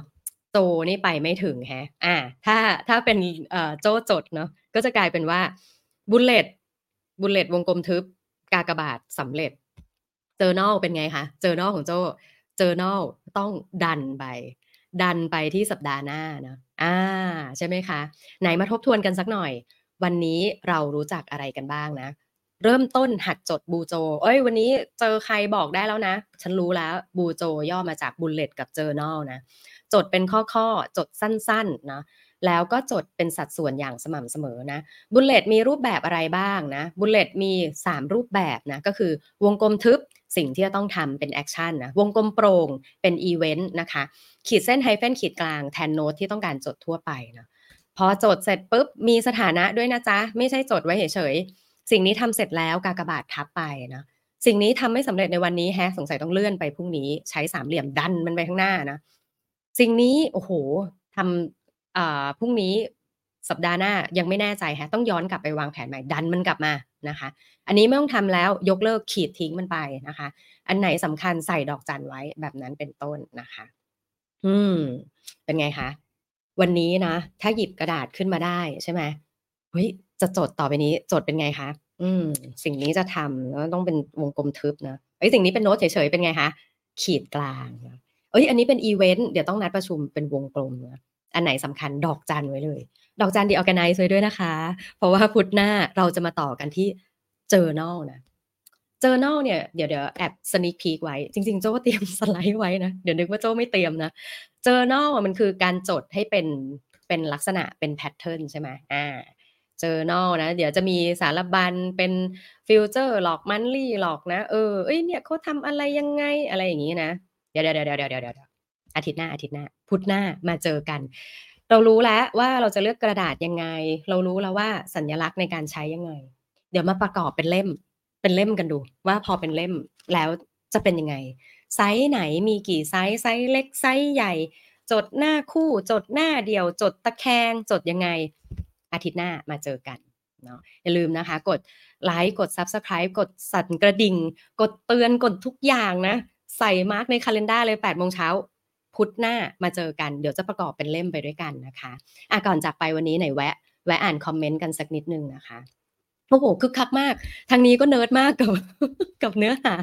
B: โจนี่ไปไม่ถึงแฮะ อ่า ถ้าถ้าเป็นเอ่อโจจดเนาะก็จะกลายเป็นว่าbullet bullet วงกลมทึบกากบาทสำเร็จเจอ journal เป็นไงคะเจอ journal ของโจเจอ journal ต้องดันไป ดันไปที่สัปดาห์หน้านะอ่า ใช่ไหมคะ ไหนมาทบทวนกันสักหน่อย วันนี้เรารู้จักอะไรกันบ้างนะ เริ่มต้นหัดจด bujo เอ้ย วันนี้เจอใครบอกได้แล้วนะ ฉันรู้แล้ว bujo ย่อมาจากบุลเลตกับเจอ journal นะ จดเป็นข้อๆ จดสั้นๆนะ แล้วก็จดเป็นสัดส่วนอย่างสม่ำเสมอนะ bullet มีรูปแบบอะไรบ้างนะ bullet มี 3 รูปแบบนะ ก็คือวงกลมทึบสิ่งที่จะต้องทำเป็น action นะ วงกลมโปร่งเป็นอีเวนต์นะคะ ขีดเส้น hyphen ขีดกลางแทนโน้ตที่ต้องการจดทั่วไปนะ พอจดเสร็จปุ๊บมีสถานะด้วยนะจ๊ะ ไม่ใช่จดไว้เฉยๆ สิ่งนี้ทำเสร็จแล้วกากบาททับไปนะสิ่งนี้ทำไม่สำเร็จในวันนี้แฮะสงสัยต้องเลื่อนไปพรุ่งนี้ใช้สามเหลี่ยมดันมันไปข้างหน้านะสิ่งนี้โอ้โหทำพรุ่งนี้สัปดาห์หน้ายังไม่แน่ใจฮะต้องย้อนกลับไปวางแผนใหม่ดันมันกลับมานะคะ อันนี้ไม่ต้องทำแล้วยกเลิกขีดทิ้งมันไปนะคะ อันไหนสำคัญใส่ดอกจันไว้แบบนั้นเป็นต้นนะคะ อืม เป็นไงคะวันนี้นะถ้าหยิบกระดาษขึ้นมาได้ใช่ไหม ฮ้ยจะจดต่อไปนี้จดเป็นไงคะอืม สิ่งนี้จะทำแล้วต้องเป็นวงกลมทึบนะเอ้ยสิ่งนี้เป็นโน้ตเฉยๆเป็นไงคะขีดกลางเอ้ยอันนี้เป็นอีเวนต์เดี๋ยวต้องนัดประชุมเป็นวงกลมนะอันไหนสำคัญดอกจันไว้เลย ดอกจัน The ORGANICE ไว้ด้วยนะคะ เพราะว่าพุธหน้าเราจะมาต่อกันที่ journal นะ journal เนี่ยเดี๋ยวเดี๋ยวแอบ sneak peek ไว้ จริง ๆ โจ้เตรียมสไลด์ไว้นะ เดี๋ยวนึกว่าโจ้ไม่เตรียมนะ journal มันคือการจดให้เป็นเป็นลักษณะเป็น pattern ใช่ไหมอ่า journal นะ เดี๋ยวจะมีสารบัญเป็นfuture log monthly log นะ เออเอ้ยเนี่ยเขาทำอะไรยังไงอะไรอย่างนี้นะ เดี๋ยวเดี๋ยวเดี๋ยวเดี๋ยวเดี๋ยวอาทิตย์หน้าอาทิตย์หน้า พุธหน้ามาเจอกัน เรารู้แล้วว่าเราจะเลือกกระดาษยังไง เรารู้แล้วว่าสัญลักษณ์ในการใช้ยังไง เดี๋ยวมาประกอบเป็นเล่ม เป็นเล่มกันดู ว่าพอเป็นเล่มแล้วจะเป็นยังไงไซส์ไหนมีกี่ไซส์ไซส์เล็กไซส์ใหญ่ จดหน้าคู่ จดหน้าเดียว จดตะแคงจดยังไง อาทิตย์หน้ามาเจอกันเนาะอย่าลืมนะคะ กดไลค์กด Subscribe กดสั่นกระดิ่ง กดเตือนกดทุกอย่างนะ ใส่ mark ใน calendar เลย8โมงเช้าพุธหน้ามาเจอกัน เดี๋ยวจะประกอบเป็นเล่มไปด้วยกันนะคะอะก่อนจากไปวันนี้ไหนแวะ แวะอ่านคอมเมนต์กันสักนิดนึงนะคะโอ้โหคึกคักมาก ทางนี้ก็เนิร์ดมากกับกับเนื้อหา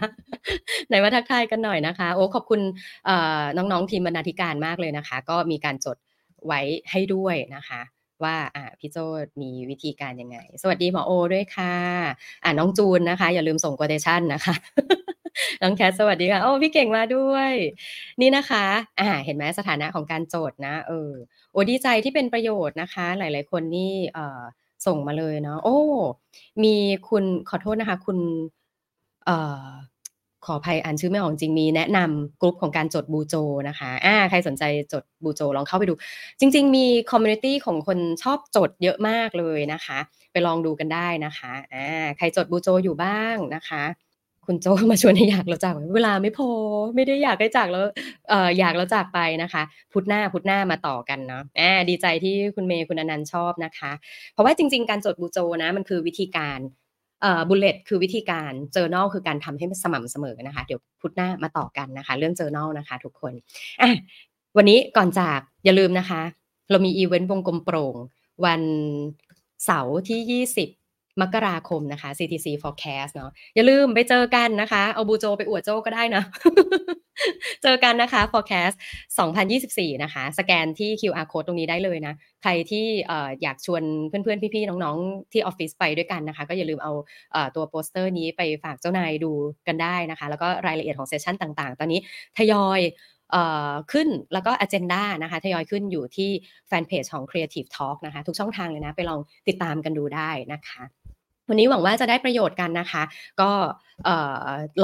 B: ไหนมาทักทายกันหน่อยนะคะ โอ้ขอบคุณน้องๆทีมบรรณาธิการมากเลยนะคะ ก็มีการจดไว้ให้ด้วยนะคะ ว่าอ่าพี่โจมีวิธีการยังไง สวัสดีหมอโอด้วยค่ะ อ่าน้องจูนนะคะ อย่าลืมส่งโกเดชันนะคะน้องแคทสวัสดีค่ะโอ้พี่เก่งมาด้วย นี่นะคะ อ่า เห็นไหมสถานะของการโจทย์นะ เออโอ้ดีใจที่เป็นประโยชน์นะคะ หลาย ๆ คนนี่เอ่อส่งมาเลยเนาะโอ้ มีคุณขอโทษนะคะ คุณเอ่อ ขออภัยอ่านชื่อไม่ออกจริงมีแนะนำกลุ่มของการจดบูโจนะคะอ่าใครสนใจจด bujo ลองเข้าไปดู จริง ๆ มี community ของคนชอบจดเยอะมากเลยนะคะ ไปลองดูกันได้นะคะอ่าใครจด bujo อยู่บ้างนะคะ คุณโจมาชวนให้อยากแล้วจากเวลาไม่พอไม่ได้อยากให้จากแล้วเอ่ออยากแล้วจากไปนะคะ พุธหน้าพุธหน้ามาต่อกันเนาะอ่าดีใจที่คุณเมย์คุณอนันต์ชอบนะคะ เพราะว่าจริง ๆ การจด bujo นะมันคือวิธีการ bullet คือวิธีการ journal คือการทำให้มันสม่ำเสมอนะคะ เดี๋ยวพุธหน้ามาต่อกันนะคะ เรื่อง journal นะคะทุกคนอะวันนี้ก่อนจากอย่าลืมนะคะ เรามีอีเวนต์วงกลมโปร่ง วันเสาร์ที่ 20 มกราคมนะคะ CTC Forecast เนาะอย่าลืมไปเจอกันนะคะ เอา bujo ไปอวดโจก็ได้นะ เจอกันนะคะ Forecast 2024 นะคะ สแกนที่ QR code ตรงนี้ได้เลยนะ ใครที่อยากชวนเพื่อนๆ พี่ๆ น้องๆ ที่ออฟฟิศไปด้วยกันนะคะ ก็อย่าลืมเอาตัวโปสเตอร์นี้ไปฝากเจ้านายดูกันได้นะคะ แล้วก็รายละเอียดของเซสชันต่างๆ ตอนนี้ทยอยขึ้นแล้วก็ agenda นะคะทยอยขึ้นอยู่ที่แฟนเพจของ Creative Talk นะคะ ทุกช่องทางเลยนะ ไปลองติดตามกันดูได้นะคะ วันนี้หวังว่าจะได้ประโยชน์กันนะคะ ก็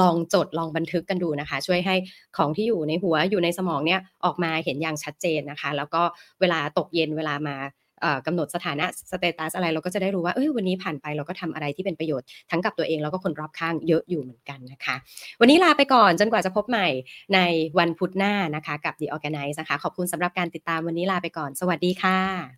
B: ลองจดลองบันทึกกันดูนะคะ ช่วยให้ของที่อยู่ในหัวอยู่ในสมองเนี่ยออกมาเห็นอย่างชัดเจนนะคะ แล้วก็เวลาตกเย็นเวลามากำหนดสถานะสเตตัสอะไรเราก็จะได้รู้ว่าเอ้ยวันนี้ผ่านไปเราก็ทำอะไรที่เป็นประโยชน์ทั้งกับตัวเองแล้วก็คนรอบข้างเยอะอยู่เหมือนกันนะคะ วันนี้ลาไปก่อนจนกว่าจะพบใหม่ในวันพุธหน้านะคะ กับ The Organize นะคะ ขอบคุณสำหรับการติดตามวันนี้ลาไปก่อน สวัสดีค่ะ